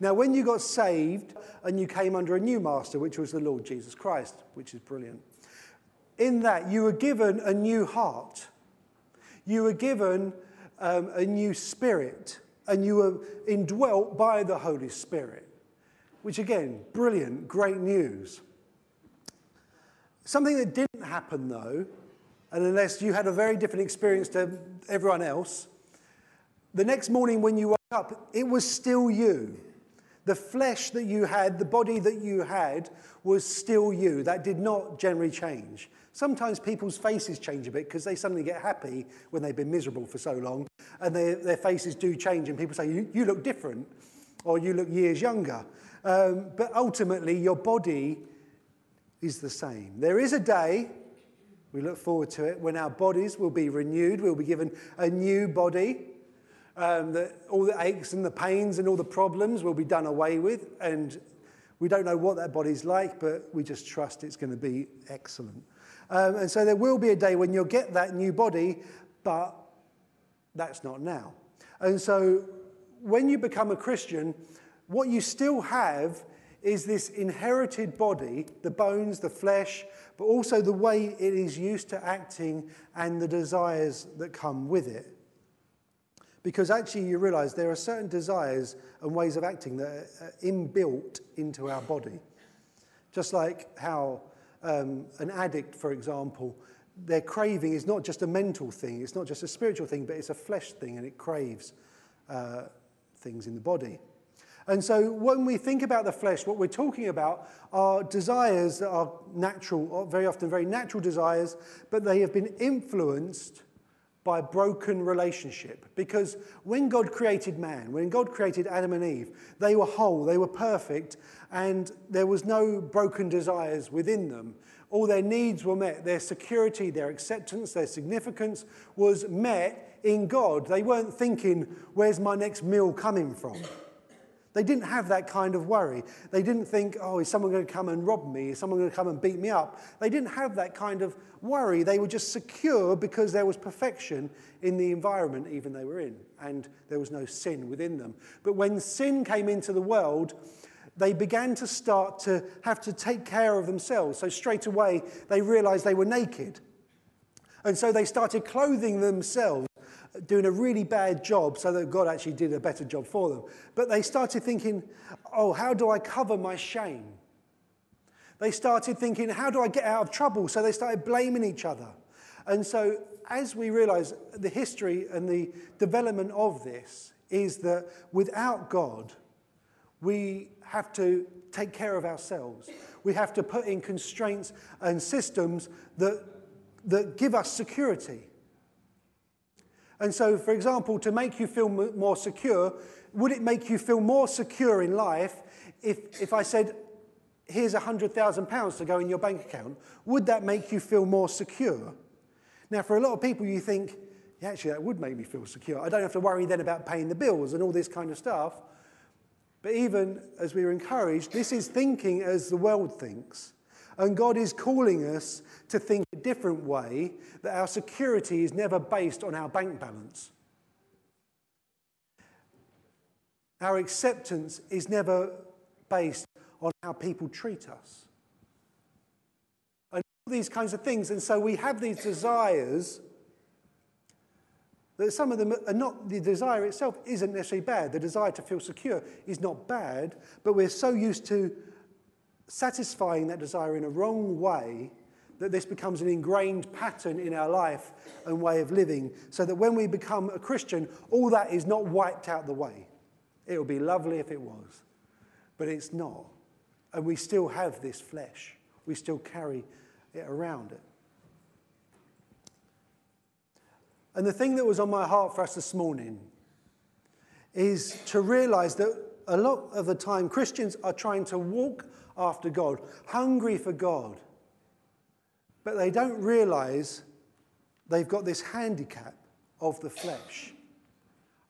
Now, when you got saved and you came under a new master, which was the Lord Jesus Christ, which is brilliant, in that you were given a new heart, you were given um, a new spirit, and you were indwelt by the Holy Spirit, which again, brilliant, great news. Something that didn't happen though, and unless you had a very different experience to everyone else, the next morning when you woke up, it was still you. The flesh that you had, the body that you had, was still you. That did not generally change. Sometimes people's faces change a bit because they suddenly get happy when they've been miserable for so long, and their, their faces do change, and people say, you, you look different, or you look years younger. Um, but ultimately, your body is the same. There is a day, we look forward to it, when our bodies will be renewed, we'll be given a new body um, that all the aches and the pains and all the problems will be done away with. And we don't know what that body's like, but we just trust it's going to be excellent. Um, and so there will be a day when you'll get that new body, but that's not now. And so when you become a Christian, what you still have is this inherited body, the bones, the flesh, but also the way it is used to acting and the desires that come with it. Because actually, you realize there are certain desires and ways of acting that are inbuilt into our body. Just like how um, an addict, for example, their craving is not just a mental thing, it's not just a spiritual thing, but it's a flesh thing and it craves uh, things in the body. And so when we think about the flesh, what we're talking about are desires that are natural, very often very natural desires, but they have been influenced by a broken relationship. Because when God created man, when God created Adam and Eve, they were whole, they were perfect, and there was no broken desires within them. All their needs were met. Their security, their acceptance, their significance was met in God. They weren't thinking, where's my next meal coming from? They didn't have that kind of worry. They didn't think, oh, is someone going to come and rob me? Is someone going to come and beat me up? They didn't have that kind of worry. They were just secure because there was perfection in the environment even they were in, and there was no sin within them. But when sin came into the world, they began to start to have to take care of themselves. So straight away, they realized they were naked. And so they started clothing themselves doing a really bad job so that God actually did a better job for them. But they started thinking, oh, how do I cover my shame? They started thinking, how do I get out of trouble? So they started blaming each other. And so, as we realize the history and the development of this is that without God, we have to take care of ourselves. We have to put in constraints and systems that, that give us security. And so, for example, to make you feel more secure, would it make you feel more secure in life if, if I said, here's £100,000 to go in your bank account? Would that make you feel more secure? Now, for a lot of people, you think, yeah, actually, that would make me feel secure. I don't have to worry then about paying the bills and all this kind of stuff. But even as we were encouraged, this is thinking as the world thinks. And God is calling us to think a different way, that our security is never based on our bank balance. Our acceptance is never based on how people treat us. And all these kinds of things. And so we have these desires that some of them are not, the desire itself isn't necessarily bad. The desire to feel secure is not bad, but we're so used to satisfying that desire in a wrong way that this becomes an ingrained pattern in our life and way of living, so that when we become a Christian, all that is not wiped out the way. It would be lovely if it was, but it's not. And we still have this flesh, we still carry it around it. And the thing that was on my heart for us this morning is to realize that a lot of the time Christians are trying to walk after God, hungry for God. But they don't realize they've got this handicap of the flesh.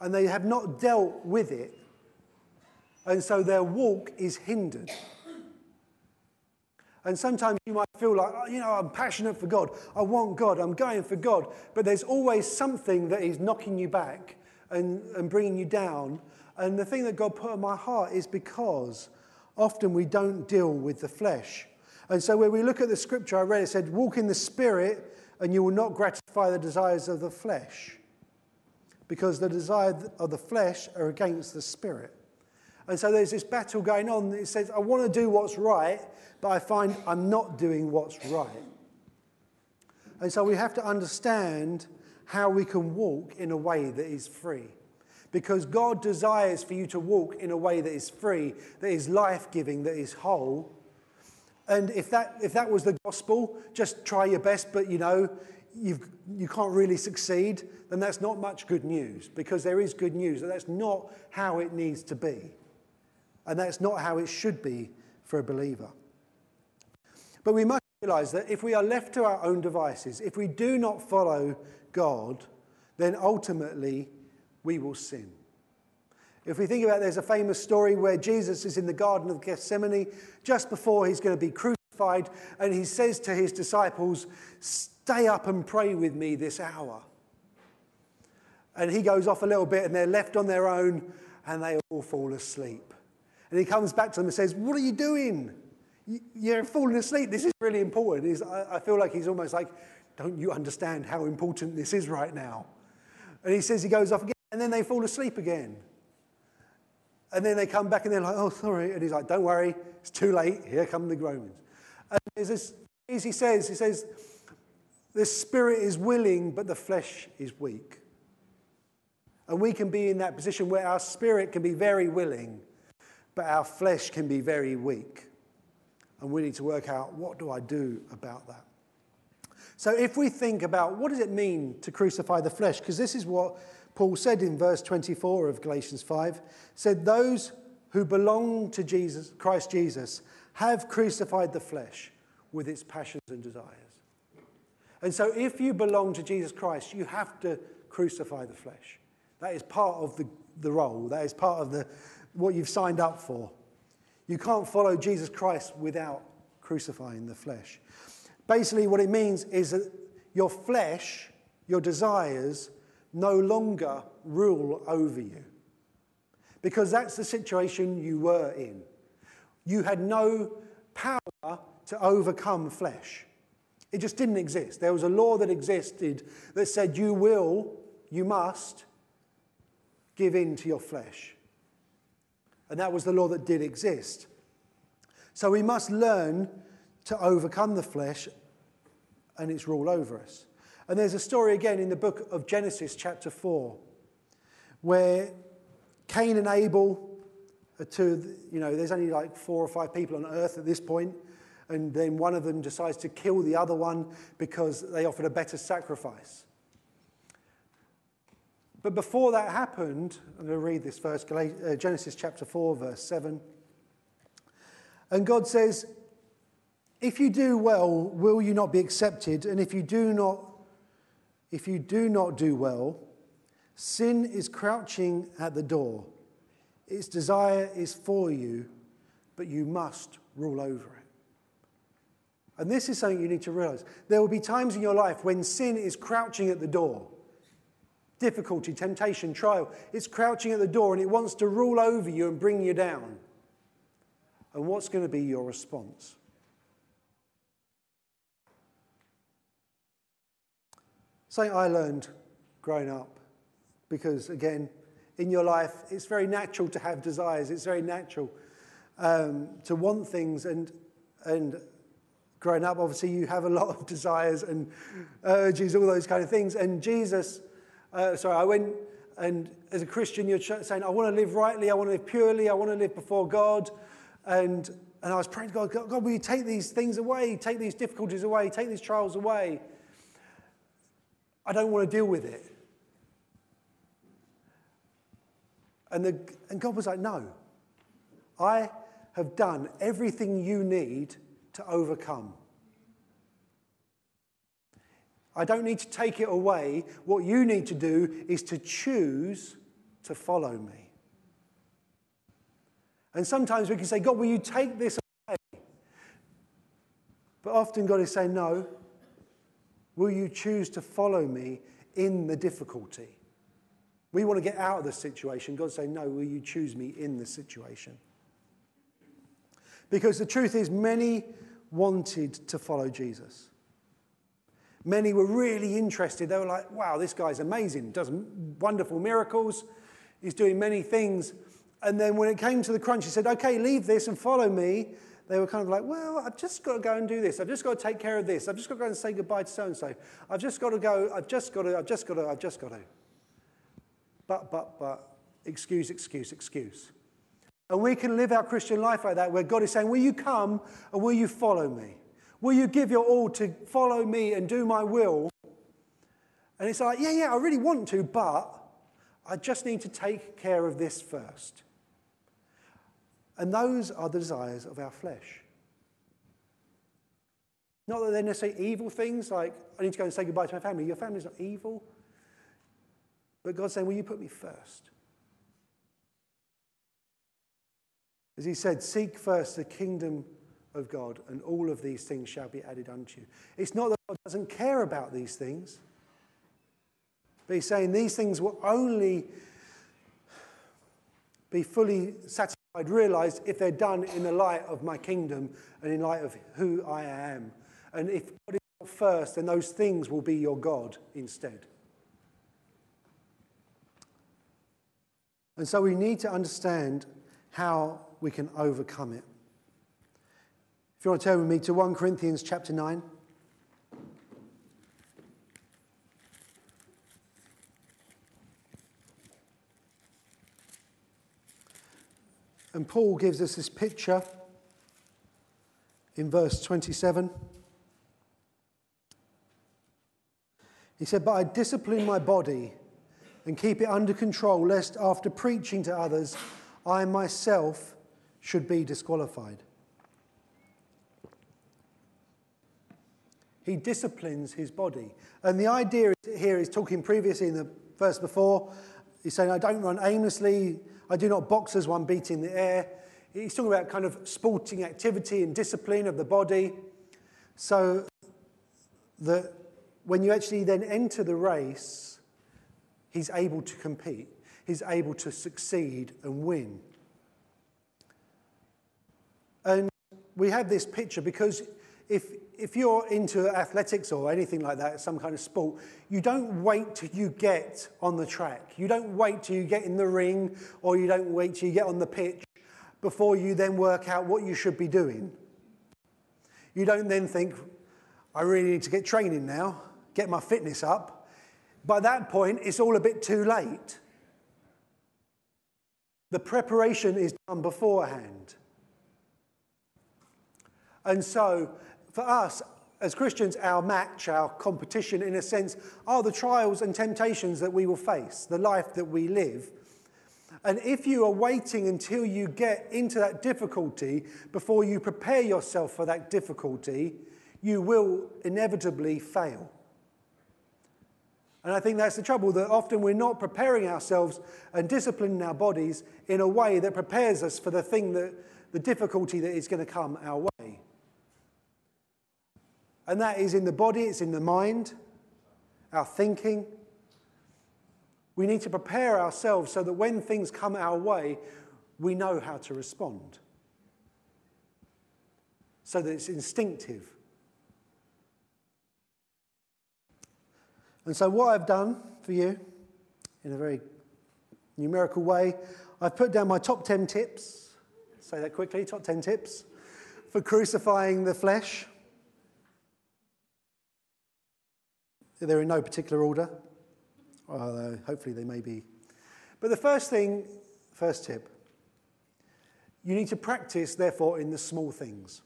And they have not dealt with it. And so their walk is hindered. And sometimes you might feel like, oh, you know, I'm passionate for God. I want God. I'm going for God. But there's always something that is knocking you back and, and bringing you down. And the thing that God put in my heart is because often we don't deal with the flesh. And so when we look at the scripture I read, it said, Walk in the spirit, and you will not gratify the desires of the flesh. Because the desires of the flesh are against the spirit. And so there's this battle going on. It says, I want to do what's right, but I find I'm not doing what's right. And so we have to understand how we can walk in a way that is free. Because God desires for you to walk in a way that is free, that is life giving, that is whole. And if that, if that was the gospel, just try your best, but you know, you've, you can't really succeed, then that's not much good news because there is good news. And that's not how it needs to be. And that's not how it should be for a believer. But we must realize that if we are left to our own devices, if we do not follow God, then ultimately we will sin. If we think about it, there's a famous story where Jesus is in the Garden of Gethsemane just before he's going to be crucified, and he says to his disciples, Stay up and pray with me this hour. And he goes off a little bit, and they're left on their own, and they all fall asleep. And he comes back to them and says, What are you doing? You're falling asleep. This is really important. He's, I feel like he's almost like, Don't you understand how important this is right now? And he says he goes off again, and then they fall asleep again. And then they come back and they're like, Oh, sorry. And he's like, Don't worry, it's too late. Here come the Romans. And there's this, as he says, he says, The spirit is willing, but the flesh is weak. And we can be in that position where our spirit can be very willing, but our flesh can be very weak. And we need to work out what do I do about that? So if we think about what does it mean to crucify the flesh, because this is what Paul said in verse 24 of Galatians 5, said those who belong to Jesus, Christ Jesus, have crucified the flesh with its passions and desires. And so if you belong to Jesus Christ, you have to crucify the flesh. That is part of the, the role. That is part of the, what you've signed up for. You can't follow Jesus Christ without crucifying the flesh. Basically, what it means is that your flesh, your desires, no longer rule over you. Because that's the situation you were in. You had no power to overcome flesh. It just didn't exist. There was a law that existed that said you will, you must give in to your flesh. And that was the law that did exist. So we must learn to overcome the flesh and its rule over us. And there's a story again in the book of Genesis, chapter 4, where Cain and Abel are two, you know, there's only like four or five people on earth at this point, and then one of them decides to kill the other one because they offered a better sacrifice. But before that happened, I'm going to read this verse, uh, Genesis chapter 4, verse 7. And God says, If you do well, will you not be accepted? And if you do not, if you do not do well, sin is crouching at the door. Its desire is for you, but you must rule over it. And this is something you need to realize. There will be times in your life when sin is crouching at the door difficulty, temptation, trial. It's crouching at the door and it wants to rule over you and bring you down. And what's going to be your response? Something I learned growing up, because again, in your life, it's very natural to have desires. It's very natural um, to want things. And, and growing up, obviously, you have a lot of desires and urges, all those kind of things. And Jesus uh, sorry, I went and as a Christian, you're saying, I want to live rightly, I want to live purely, I want to live before God. And, and I was praying to God, God, God, will you take these things away? Take these difficulties away, take these trials away. I don't want to deal with it. And, the, and God was like, No, I have done everything you need to overcome. I don't need to take it away. What you need to do is to choose to follow me. And sometimes we can say, God, will you take this away? But often God is saying, No. Will you choose to follow me in the difficulty? We want to get out of the situation. God say, No, will you choose me in the situation? Because the truth is, many wanted to follow Jesus. Many were really interested. They were like, wow, this guy's amazing, does wonderful miracles, he's doing many things. And then when it came to the crunch, he said, okay, leave this and follow me. They were kind of like, well, I've just got to go and do this. I've just got to take care of this. I've just got to go and say goodbye to so and so. I've just got to go. I've just got to. I've just got to. I've just got to. But, but, but, excuse, excuse, excuse. And we can live our Christian life like that, where God is saying, Will you come and will you follow me? Will you give your all to follow me and do my will? And it's like, Yeah, yeah, I really want to, but I just need to take care of this first. And those are the desires of our flesh. Not that they're necessarily evil things, like I need to go and say goodbye to my family. Your family's not evil. But God's saying, Will you put me first? As he said, Seek first the kingdom of God, and all of these things shall be added unto you. It's not that God doesn't care about these things, but he's saying these things will only be fully satisfied, realized if they're done in the light of my kingdom and in light of who I am. And if God is not first, then those things will be your God instead. And so we need to understand how we can overcome it. If you want to turn with me to 1 Corinthians chapter 9. And Paul gives us this picture in verse 27. He said, But I discipline my body and keep it under control, lest after preaching to others, I myself should be disqualified. He disciplines his body. And the idea here is talking previously in the verse before, he's saying, I don't run aimlessly, I do not box as one beating the air. He's talking about kind of sporting activity and discipline of the body. So that when you actually then enter the race, he's able to compete, he's able to succeed and win. And we have this picture because if, if you're into athletics or anything like that, some kind of sport, you don't wait till you get on the track. You don't wait till you get in the ring or you don't wait till you get on the pitch before you then work out what you should be doing. You don't then think, I really need to get training now, get my fitness up. By that point, it's all a bit too late. The preparation is done beforehand. And so, for us as Christians, our match, our competition, in a sense, are the trials and temptations that we will face, the life that we live. And if you are waiting until you get into that difficulty before you prepare yourself for that difficulty, you will inevitably fail. And I think that's the trouble that often we're not preparing ourselves and disciplining our bodies in a way that prepares us for the thing that the difficulty that is going to come our way. And that is in the body, it's in the mind, our thinking. We need to prepare ourselves so that when things come our way, we know how to respond. So that it's instinctive. And so, what I've done for you, in a very numerical way, I've put down my top 10 tips. Say that quickly top 10 tips for crucifying the flesh. They're in no particular order. Although hopefully they may be. But the first thing, first tip, you need to practice, therefore, in the small things.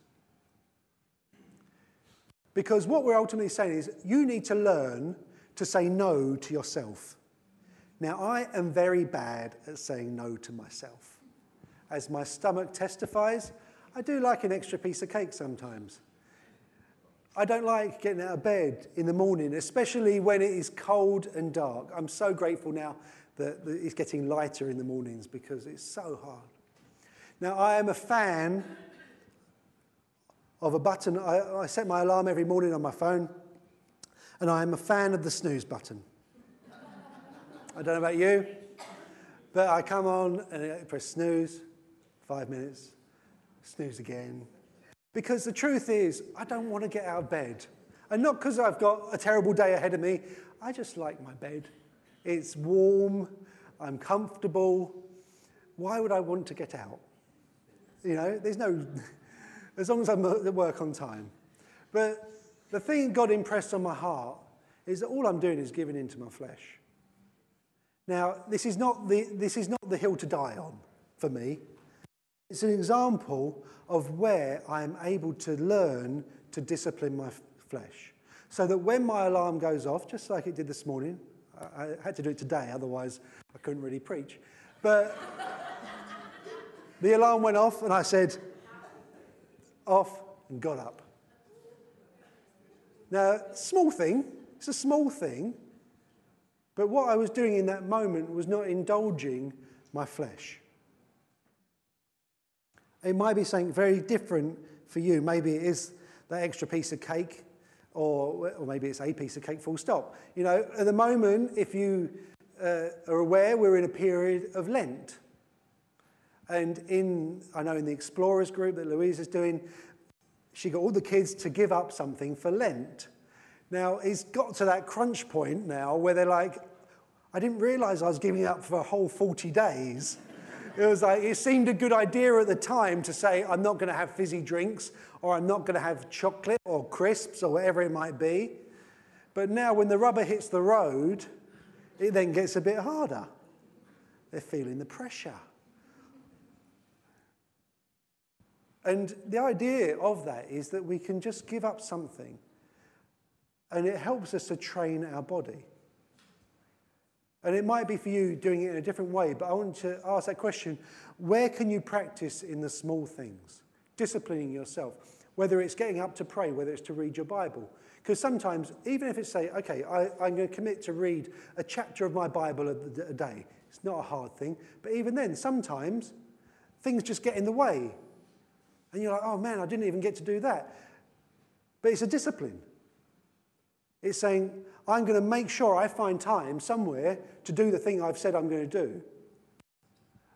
Because what we're ultimately saying is you need to learn to say no to yourself. Now, I am very bad at saying no to myself. As my stomach testifies, I do like an extra piece of cake sometimes. I don't like getting out of bed in the morning, especially when it is cold and dark. I'm so grateful now that it's getting lighter in the mornings because it's so hard. Now, I am a fan of a button. I, I set my alarm every morning on my phone, and I am a fan of the snooze button. I don't know about you, but I come on and I press snooze, five minutes, snooze again. Because the truth is, I don't want to get out of bed. And not because I've got a terrible day ahead of me, I just like my bed. It's warm, I'm comfortable. Why would I want to get out? You know, there's no, as long as I'm at work on time. But the thing God impressed on my heart is that all I'm doing is giving into my flesh. Now, this is not the, this is not the hill to die on for me. It's an example of where I am able to learn to discipline my flesh. So that when my alarm goes off, just like it did this morning, I, I had to do it today, otherwise I couldn't really preach. But the alarm went off and I said, off and got up. Now, small thing, it's a small thing, but what I was doing in that moment was not indulging my flesh. It might be something very different for you. Maybe it is that extra piece of cake, or, or maybe it's a piece of cake, full stop. You know, at the moment, if you uh, are aware, we're in a period of Lent. And in, I know in the Explorers group that Louise is doing, she got all the kids to give up something for Lent. Now, it's got to that crunch point now where they're like, I didn't realize I was giving up for a whole 40 days. It was like, it seemed a good idea at the time to say, I'm not going to have fizzy drinks, or I'm not going to have chocolate or crisps, or whatever it might be. But now, when the rubber hits the road, it then gets a bit harder. They're feeling the pressure. And the idea of that is that we can just give up something, and it helps us to train our body. And it might be for you doing it in a different way, but I want to ask that question where can you practice in the small things? Disciplining yourself, whether it's getting up to pray, whether it's to read your Bible. Because sometimes, even if it's say, okay, I, am going to commit to read a chapter of my Bible a, a day, it's not a hard thing. But even then, sometimes things just get in the way. And you're like, oh man, I didn't even get to do that. But it's a discipline. It's saying, I'm going to make sure I find time somewhere to do the thing I've said I'm going to do.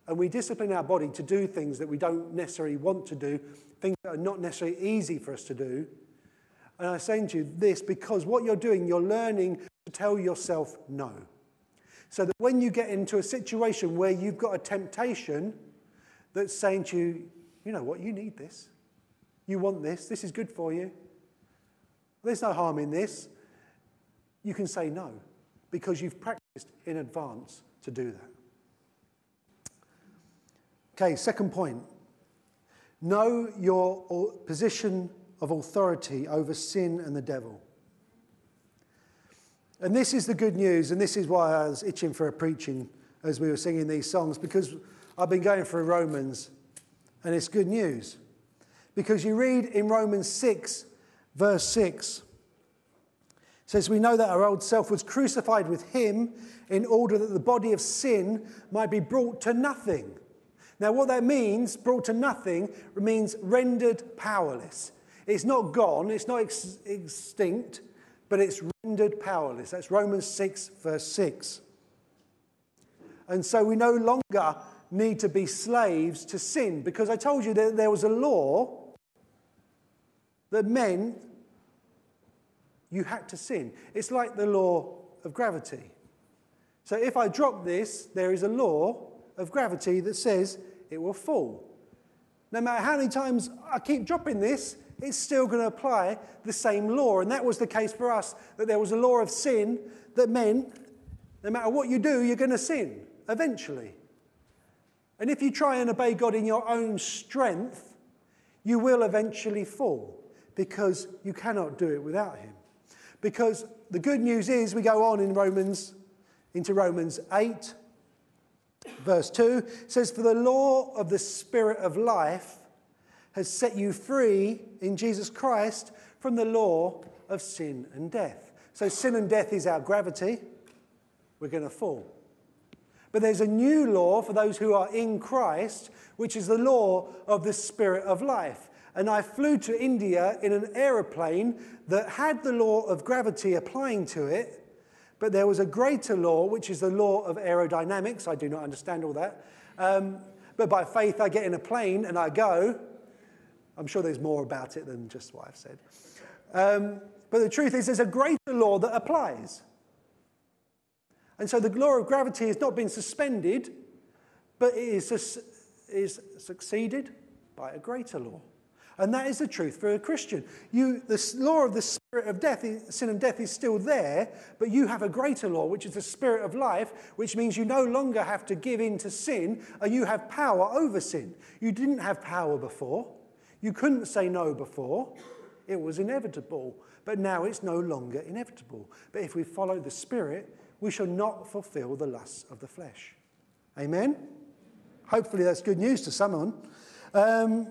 And we discipline our body to do things that we don't necessarily want to do, things that are not necessarily easy for us to do. And I'm saying to you this because what you're doing, you're learning to tell yourself no. So that when you get into a situation where you've got a temptation that's saying to you, you know what, you need this. You want this. This is good for you. There's no harm in this. You can say no because you've practiced in advance to do that. Okay, second point. Know your position of authority over sin and the devil. And this is the good news, and this is why I was itching for a preaching as we were singing these songs, because I've been going through Romans and it's good news. Because you read in Romans 6, verse 6, says, We know that our old self was crucified with him in order that the body of sin might be brought to nothing. Now, what that means, brought to nothing, means rendered powerless. It's not gone, it's not ex- extinct, but it's rendered powerless. That's Romans 6, verse 6. And so we no longer need to be slaves to sin because I told you that there was a law that meant you had to sin. It's like the law of gravity. So if I drop this, there is a law of gravity that says it will fall. No matter how many times I keep dropping this, it's still going to apply the same law. And that was the case for us, that there was a law of sin that meant no matter what you do, you're going to sin eventually. And if you try and obey God in your own strength, you will eventually fall because you cannot do it without Him. Because the good news is, we go on in Romans, into Romans 8, verse 2, says, For the law of the Spirit of life has set you free in Jesus Christ from the law of sin and death. So, sin and death is our gravity. We're going to fall. But there's a new law for those who are in Christ, which is the law of the Spirit of life. And I flew to India in an aeroplane that had the law of gravity applying to it, But there was a greater law, which is the law of aerodynamics. I do not understand all that. Um, but by faith, I get in a plane and I go. I'm sure there's more about it than just what I've said. Um, but the truth is, there's a greater law that applies. And so the law of gravity has not been suspended, but it is, is succeeded by a greater law. And that is the truth for a Christian. You, the law of the spirit of death, sin and death is still there, but you have a greater law, which is the spirit of life, which means you no longer have to give in to sin, and you have power over sin. You didn't have power before. You couldn't say no before. It was inevitable. But now it's no longer inevitable. But if we follow the spirit, we shall not fulfill the lusts of the flesh. Amen? Hopefully that's good news to someone. Um,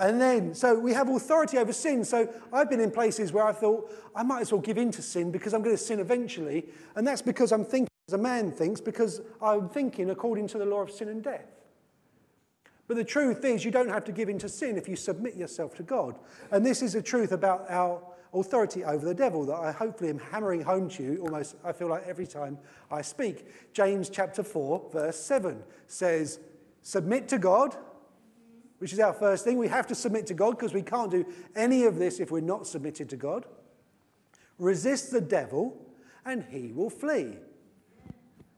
and then, so we have authority over sin. So I've been in places where I thought, I might as well give in to sin because I'm going to sin eventually. And that's because I'm thinking as a man thinks, because I'm thinking according to the law of sin and death. But the truth is, you don't have to give in to sin if you submit yourself to God. And this is the truth about our authority over the devil that I hopefully am hammering home to you almost, I feel like every time I speak. James chapter 4, verse 7 says, Submit to God which is our first thing. We have to submit to God because we can't do any of this if we're not submitted to God. Resist the devil, and he will flee.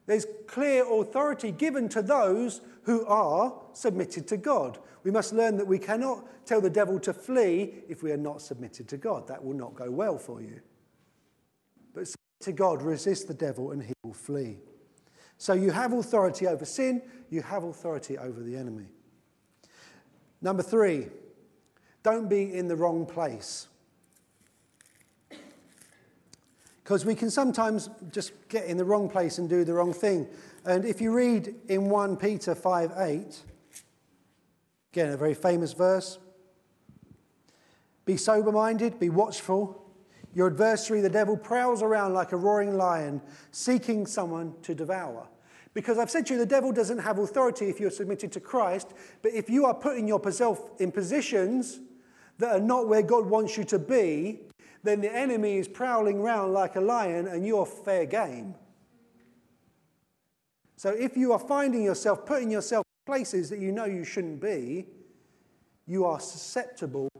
There's clear authority given to those who are submitted to God. We must learn that we cannot tell the devil to flee if we are not submitted to God. That will not go well for you. But to God, resist the devil, and he will flee. So you have authority over sin, you have authority over the enemy. Number three, don't be in the wrong place. Because we can sometimes just get in the wrong place and do the wrong thing. And if you read in 1 Peter 5 8, again, a very famous verse be sober minded, be watchful. Your adversary, the devil, prowls around like a roaring lion, seeking someone to devour. Because I've said to you, the devil doesn't have authority if you're submitted to Christ, but if you are putting yourself in positions that are not where God wants you to be, then the enemy is prowling around like a lion and you're fair game. So if you are finding yourself putting yourself in places that you know you shouldn't be, you are susceptible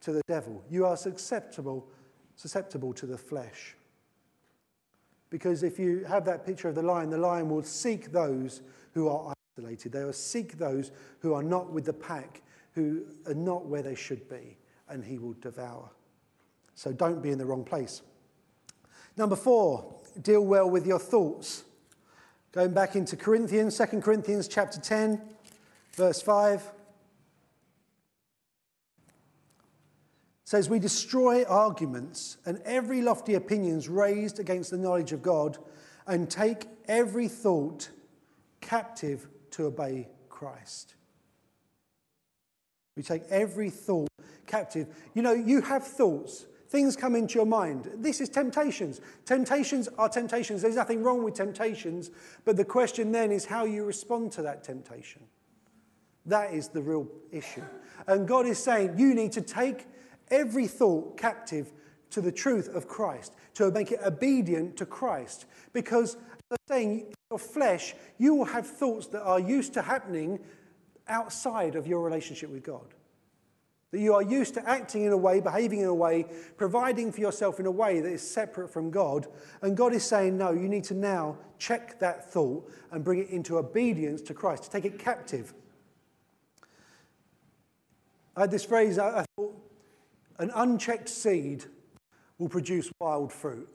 to the devil. You are susceptible, susceptible to the flesh. Because if you have that picture of the lion, the lion will seek those who are isolated. They will seek those who are not with the pack, who are not where they should be, and he will devour. So don't be in the wrong place. Number four, deal well with your thoughts. Going back into Corinthians, 2 Corinthians chapter 10, verse 5. Says, We destroy arguments and every lofty opinions raised against the knowledge of God and take every thought captive to obey Christ. We take every thought captive. You know, you have thoughts. Things come into your mind. This is temptations. Temptations are temptations. There's nothing wrong with temptations. But the question then is how you respond to that temptation. That is the real issue. And God is saying you need to take every thought captive to the truth of Christ, to make it obedient to Christ. Because, as I'm saying, your flesh, you will have thoughts that are used to happening outside of your relationship with God. That you are used to acting in a way, behaving in a way, providing for yourself in a way that is separate from God. And God is saying, no, you need to now check that thought and bring it into obedience to Christ, to take it captive. I had this phrase, I thought, an unchecked seed will produce wild fruit.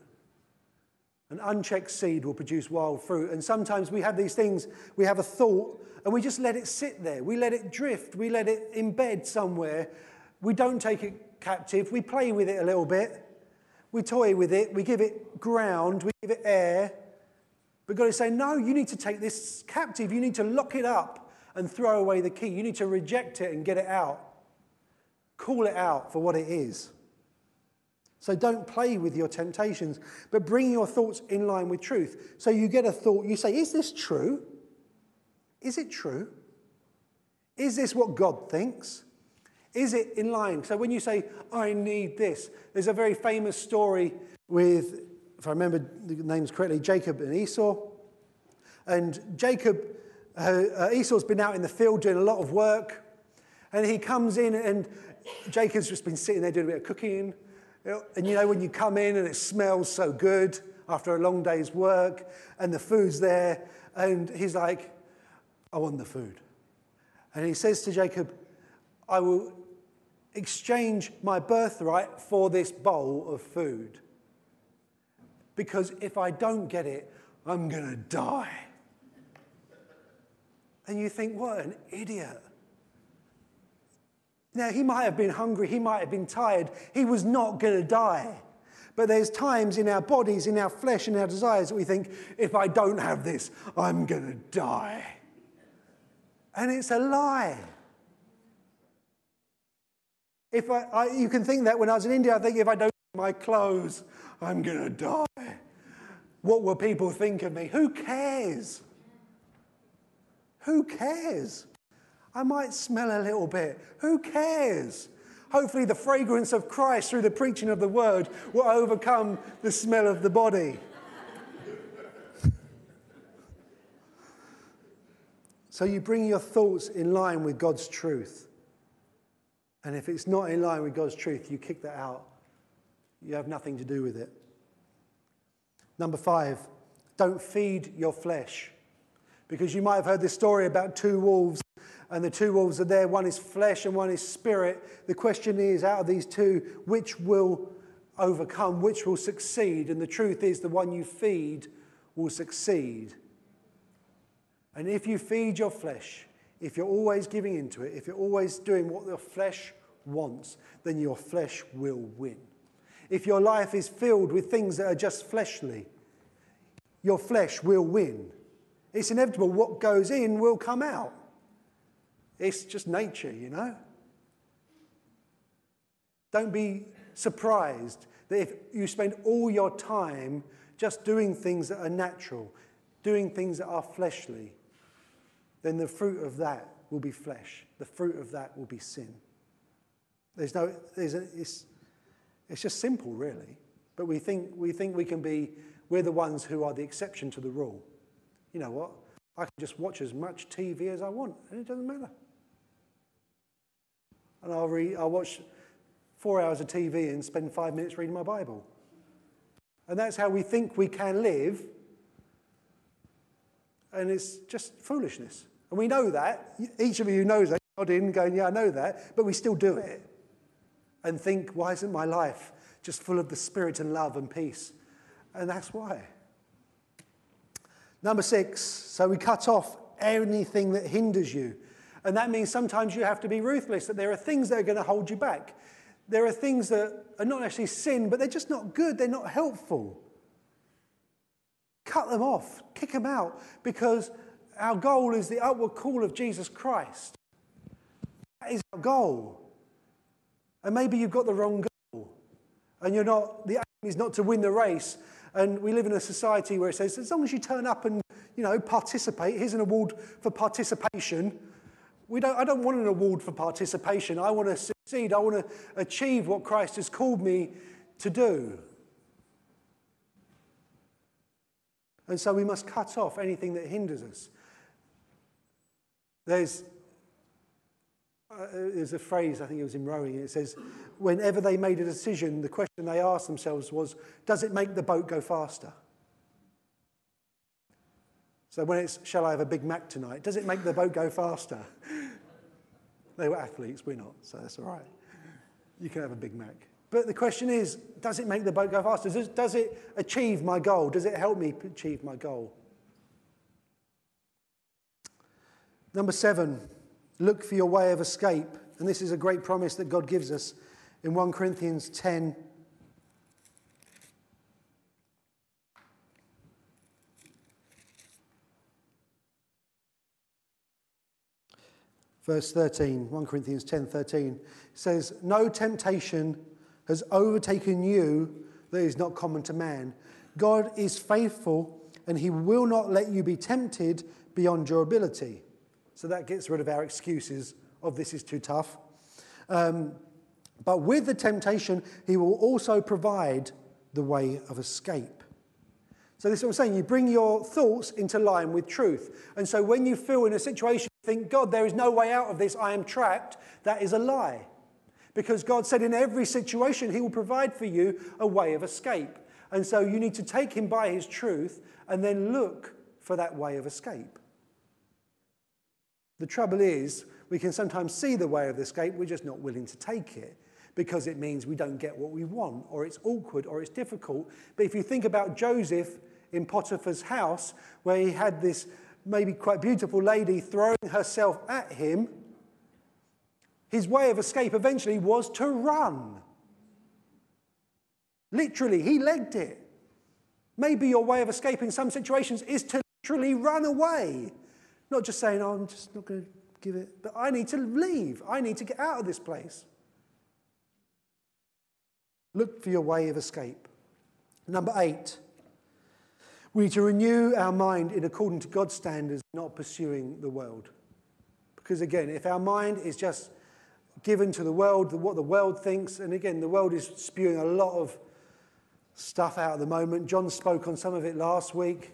An unchecked seed will produce wild fruit. And sometimes we have these things, we have a thought, and we just let it sit there. We let it drift. We let it embed somewhere. We don't take it captive. We play with it a little bit. We toy with it. We give it ground. We give it air. But God is saying, no, you need to take this captive. You need to lock it up and throw away the key. You need to reject it and get it out. Call it out for what it is. So don't play with your temptations, but bring your thoughts in line with truth. So you get a thought, you say, Is this true? Is it true? Is this what God thinks? Is it in line? So when you say, I need this, there's a very famous story with if I remember the names correctly, Jacob and Esau. And Jacob, uh, uh, Esau's been out in the field doing a lot of work. And he comes in, and Jacob's just been sitting there doing a bit of cooking. And you know, when you come in and it smells so good after a long day's work, and the food's there, and he's like, I want the food. And he says to Jacob, I will exchange my birthright for this bowl of food. Because if I don't get it, I'm going to die. And you think, what an idiot. Now, he might have been hungry, he might have been tired, he was not going to die. But there's times in our bodies, in our flesh, in our desires that we think, if I don't have this, I'm going to die. And it's a lie. If I, I, you can think that when I was in India, I think if I don't get my clothes, I'm going to die. What will people think of me? Who cares? Who cares? I might smell a little bit. Who cares? Hopefully, the fragrance of Christ through the preaching of the word will overcome the smell of the body. so, you bring your thoughts in line with God's truth. And if it's not in line with God's truth, you kick that out. You have nothing to do with it. Number five, don't feed your flesh. Because you might have heard this story about two wolves, and the two wolves are there. One is flesh and one is spirit. The question is out of these two, which will overcome, which will succeed? And the truth is, the one you feed will succeed. And if you feed your flesh, if you're always giving into it, if you're always doing what your flesh wants, then your flesh will win. If your life is filled with things that are just fleshly, your flesh will win. It's inevitable. What goes in will come out. It's just nature, you know? Don't be surprised that if you spend all your time just doing things that are natural, doing things that are fleshly, then the fruit of that will be flesh. The fruit of that will be sin. There's no, there's a, it's, it's just simple, really. But we think, we think we can be, we're the ones who are the exception to the rule. You know what? I can just watch as much TV as I want, and it doesn't matter. And I'll, read, I'll watch four hours of TV and spend five minutes reading my Bible. And that's how we think we can live. And it's just foolishness. And we know that. Each of you knows that. Nodding, going, yeah, I know that. But we still do it. And think, why isn't my life just full of the Spirit and love and peace? And that's why. Number six, so we cut off anything that hinders you. And that means sometimes you have to be ruthless, that there are things that are going to hold you back. There are things that are not actually sin, but they're just not good, they're not helpful. Cut them off, kick them out, because our goal is the upward call of Jesus Christ. That is our goal. And maybe you've got the wrong goal. And you're not, the aim is not to win the race. And we live in a society where it says, as long as you turn up and, you know, participate, here's an award for participation. We don't, I don't want an award for participation. I want to succeed. I want to achieve what Christ has called me to do. And so we must cut off anything that hinders us. There's, uh, there's a phrase, I think it was in rowing, it says, whenever they made a decision, the question they asked themselves was, does it make the boat go faster? So when it's, shall I have a Big Mac tonight, does it make the boat go faster? they were athletes, we're not, so that's all right. You can have a Big Mac. But the question is, does it make the boat go faster? Does, does it achieve my goal? Does it help me achieve my goal? Number seven, look for your way of escape. And this is a great promise that God gives us in 1 Corinthians 10. Verse 13, 1 Corinthians 10 13 says, No temptation has overtaken you that is not common to man. God is faithful and he will not let you be tempted beyond your ability. So that gets rid of our excuses of this is too tough. Um, but with the temptation, he will also provide the way of escape. So, this is what I'm saying. You bring your thoughts into line with truth. And so, when you feel in a situation, think, God, there is no way out of this, I am trapped, that is a lie. Because God said in every situation, He will provide for you a way of escape. And so, you need to take Him by His truth and then look for that way of escape. The trouble is, we can sometimes see the way of escape, we're just not willing to take it because it means we don't get what we want, or it's awkward, or it's difficult. But if you think about Joseph in Potiphar's house, where he had this maybe quite beautiful lady throwing herself at him, his way of escape eventually was to run. Literally, he legged it. Maybe your way of escape in some situations is to literally run away. Not just saying, oh, I'm just not going to give it, but I need to leave. I need to get out of this place. Look for your way of escape. Number eight, we need to renew our mind in according to God's standards, not pursuing the world. Because again, if our mind is just given to the world, what the world thinks, and again, the world is spewing a lot of stuff out at the moment. John spoke on some of it last week.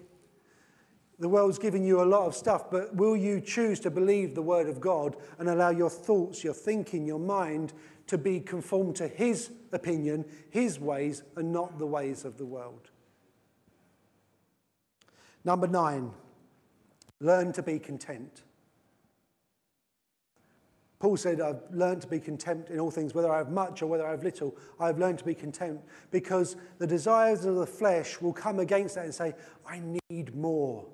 The world's giving you a lot of stuff, but will you choose to believe the word of God and allow your thoughts, your thinking, your mind to be conformed to His opinion, His ways, and not the ways of the world? Number nine, learn to be content. Paul said, I've learned to be content in all things, whether I have much or whether I have little. I've learned to be content because the desires of the flesh will come against that and say, I need more.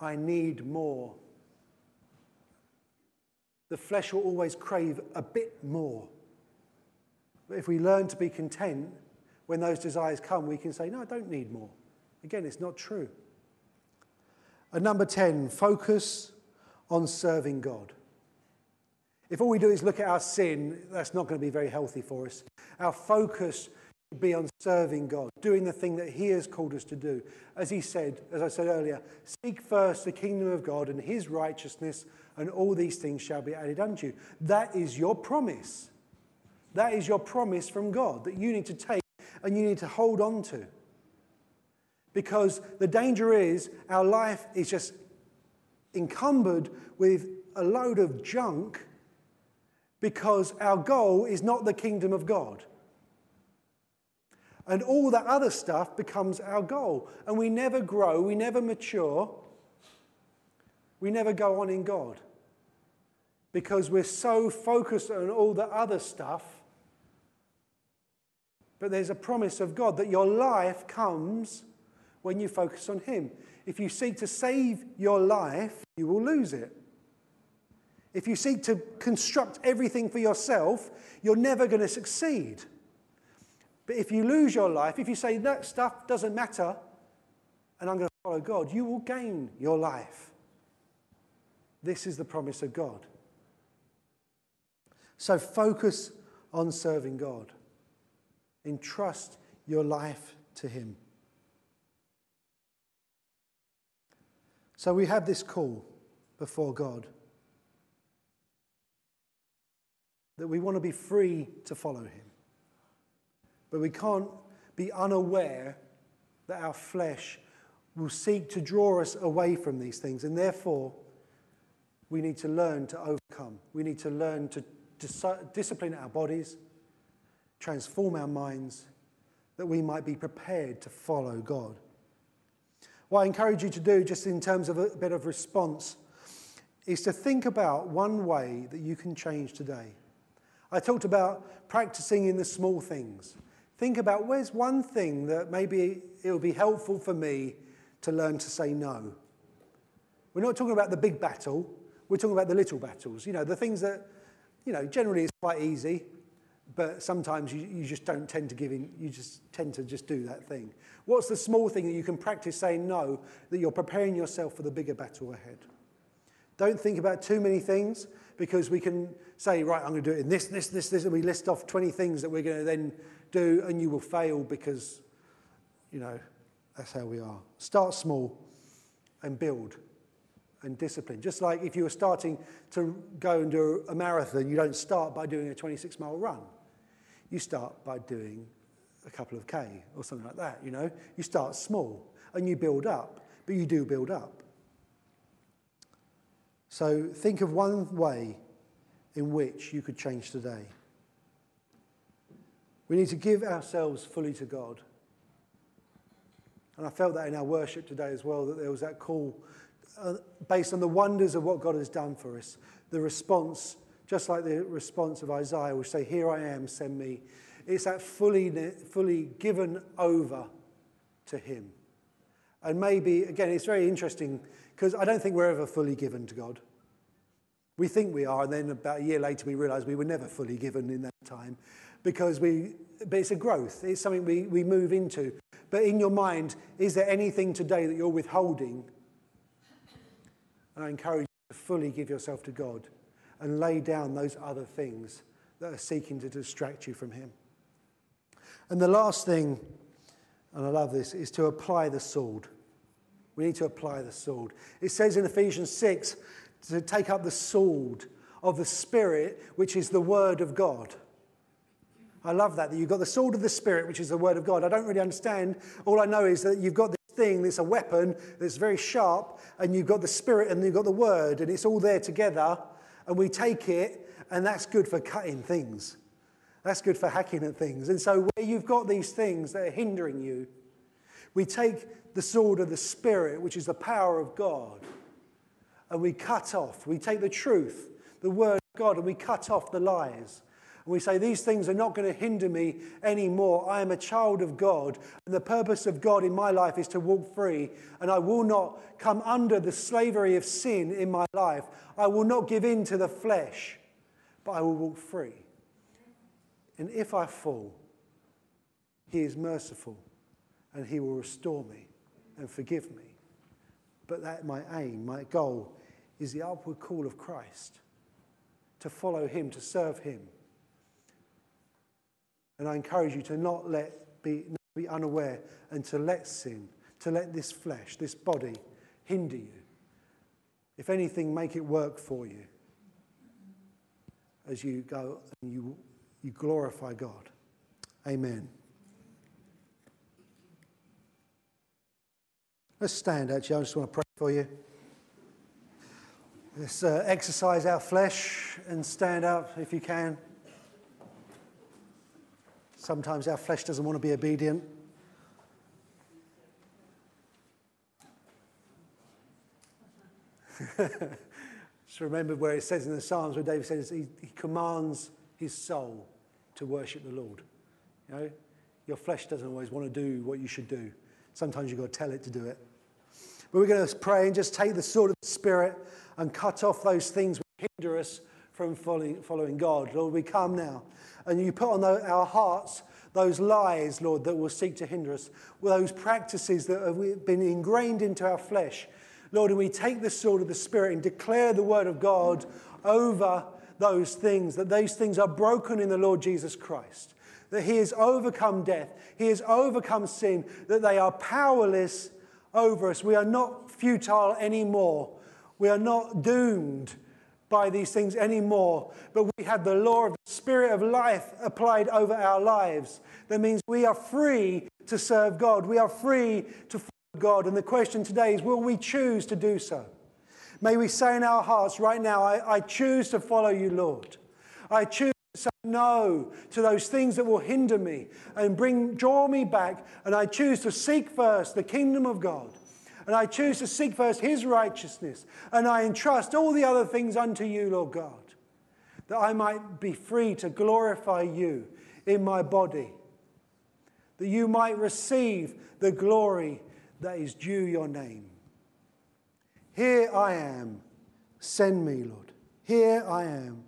I need more. The flesh will always crave a bit more. But if we learn to be content, when those desires come, we can say, No, I don't need more. Again, it's not true. And number 10, focus on serving God. If all we do is look at our sin, that's not going to be very healthy for us. Our focus should be on serving God, doing the thing that He has called us to do. As He said, as I said earlier, seek first the kingdom of God and His righteousness, and all these things shall be added unto you. That is your promise. That is your promise from God that you need to take and you need to hold on to. Because the danger is our life is just encumbered with a load of junk because our goal is not the kingdom of God. And all that other stuff becomes our goal. And we never grow, we never mature, we never go on in God. Because we're so focused on all the other stuff. But there's a promise of God that your life comes when you focus on Him. If you seek to save your life, you will lose it. If you seek to construct everything for yourself, you're never going to succeed. But if you lose your life, if you say that stuff doesn't matter and I'm going to follow God, you will gain your life. This is the promise of God. So focus on serving God. Entrust your life to Him. So we have this call before God that we want to be free to follow Him. But we can't be unaware that our flesh will seek to draw us away from these things. And therefore, we need to learn to overcome. We need to learn to dis- discipline our bodies, transform our minds, that we might be prepared to follow God. What I encourage you to do, just in terms of a bit of response, is to think about one way that you can change today. I talked about practicing in the small things. Think about where's one thing that maybe it will be helpful for me to learn to say no. We're not talking about the big battle, we're talking about the little battles. You know, the things that, you know, generally it's quite easy but sometimes you, you just don't tend to give in, you just tend to just do that thing. What's the small thing that you can practice saying no, that you're preparing yourself for the bigger battle ahead? Don't think about too many things because we can say, right, I'm going to do it in this, this, this, this, and we list off 20 things that we're going to then do, and you will fail because, you know, that's how we are. Start small and build and discipline. Just like if you were starting to go and do a marathon, you don't start by doing a 26 mile run. You start by doing a couple of K or something like that, you know? You start small. and you build up, but you do build up. So think of one way in which you could change today. We need to give ourselves fully to God. And I felt that in our worship today as well, that there was that call uh, based on the wonders of what God has done for us. The response, just like the response of Isaiah, which say, Here I am, send me. It's that fully, fully given over to Him. And maybe, again, it's very interesting because I don't think we're ever fully given to God. We think we are, and then about a year later, we realize we were never fully given in that time because we, but it's a growth. It's something we, we move into. But in your mind, is there anything today that you're withholding? And I encourage you to fully give yourself to God and lay down those other things that are seeking to distract you from Him. And the last thing, and I love this, is to apply the sword. We need to apply the sword. It says in Ephesians 6 to take up the sword of the Spirit, which is the Word of God. I love that, that you've got the sword of the Spirit, which is the Word of God. I don't really understand. All I know is that you've got this thing that's a weapon that's very sharp, and you've got the Spirit and you've got the Word, and it's all there together, and we take it, and that's good for cutting things. That's good for hacking at things. And so, where you've got these things that are hindering you, we take the sword of the Spirit, which is the power of God, and we cut off. We take the truth, the Word of God, and we cut off the lies. And we say, These things are not going to hinder me anymore. I am a child of God, and the purpose of God in my life is to walk free, and I will not come under the slavery of sin in my life. I will not give in to the flesh, but I will walk free. And if I fall, He is merciful, and He will restore me and forgive me. But that my aim, my goal, is the upward call of Christ to follow Him, to serve Him. And I encourage you to not let be, not be unaware and to let sin, to let this flesh, this body hinder you. If anything, make it work for you as you go and you, you glorify God. Amen. Let's stand, actually. I just want to pray for you. Let's uh, exercise our flesh and stand up if you can. Sometimes our flesh doesn't want to be obedient. Just remember where it says in the Psalms where David says he, he commands his soul to worship the Lord. You know, your flesh doesn't always want to do what you should do. Sometimes you've got to tell it to do it. But we're going to pray and just take the sword of the Spirit and cut off those things which hinder us from following, following God. Lord, we come now and you put on our hearts those lies, Lord, that will seek to hinder us, those practices that have been ingrained into our flesh. Lord, and we take the sword of the Spirit and declare the word of God over those things, that those things are broken in the Lord Jesus Christ, that He has overcome death, He has overcome sin, that they are powerless over us. We are not futile anymore, we are not doomed by these things anymore, but we have the law of the Spirit of life applied over our lives. That means we are free to serve God. We are free to follow God. And the question today is will we choose to do so? May we say in our hearts right now, I, I choose to follow you, Lord. I choose to say no to those things that will hinder me and bring draw me back. And I choose to seek first the kingdom of God and I choose to seek first his righteousness. And I entrust all the other things unto you, Lord God, that I might be free to glorify you in my body, that you might receive the glory that is due your name. Here I am, send me, Lord. Here I am,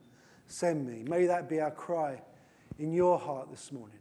send me. May that be our cry in your heart this morning.